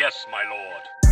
Yes, my lord.